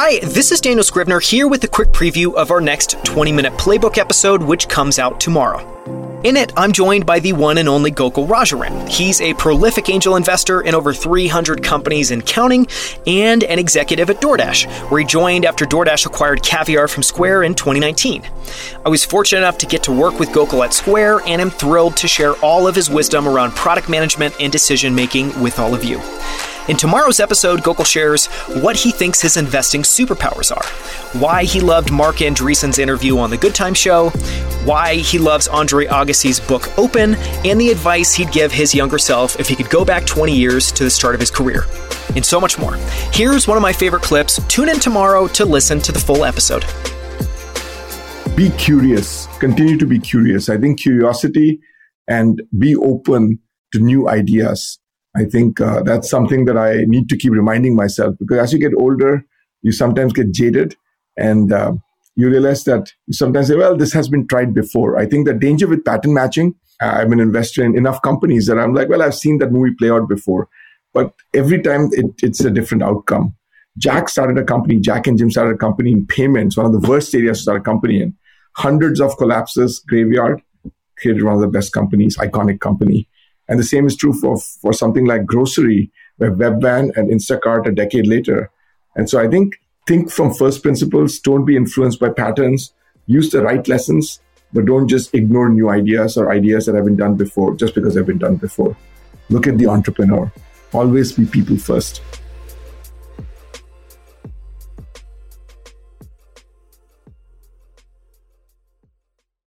Hi, this is Daniel Scrivner here with a quick preview of our next 20 minute playbook episode, which comes out tomorrow. In it, I'm joined by the one and only Gokul Rajaram. He's a prolific angel investor in over 300 companies and counting, and an executive at DoorDash, where he joined after DoorDash acquired Caviar from Square in 2019. I was fortunate enough to get to work with Gokul at Square, and I'm thrilled to share all of his wisdom around product management and decision making with all of you. In tomorrow's episode, Gokul shares what he thinks his investing superpowers are, why he loved Marc Andreessen's interview on The Good Time Show, why he loves Andre Agassi's book Open, and the advice he'd give his younger self if he could go back 20 years to the start of his career. And so much more. Here's one of my favorite clips. Tune in tomorrow to listen to the full episode. Be curious. Continue to be curious. I think curiosity and be open to new ideas I think uh, that's something that I need to keep reminding myself because as you get older, you sometimes get jaded and uh, you realize that you sometimes say, well, this has been tried before. I think the danger with pattern matching, uh, I'm an investor in enough companies that I'm like, well, I've seen that movie play out before. But every time it, it's a different outcome. Jack started a company, Jack and Jim started a company in payments, one of the worst areas to start a company in. Hundreds of collapses, graveyard, created one of the best companies, iconic company. And the same is true for, for something like grocery, where Webvan and Instacart a decade later. And so I think think from first principles, don't be influenced by patterns, use the right lessons, but don't just ignore new ideas or ideas that have been done before just because they've been done before. Look at the entrepreneur. Always be people first.